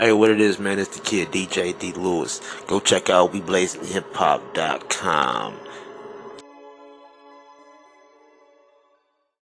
Hey, what it is, man? It's the kid DJ D Lewis. Go check out WeBlazingHipHop.com.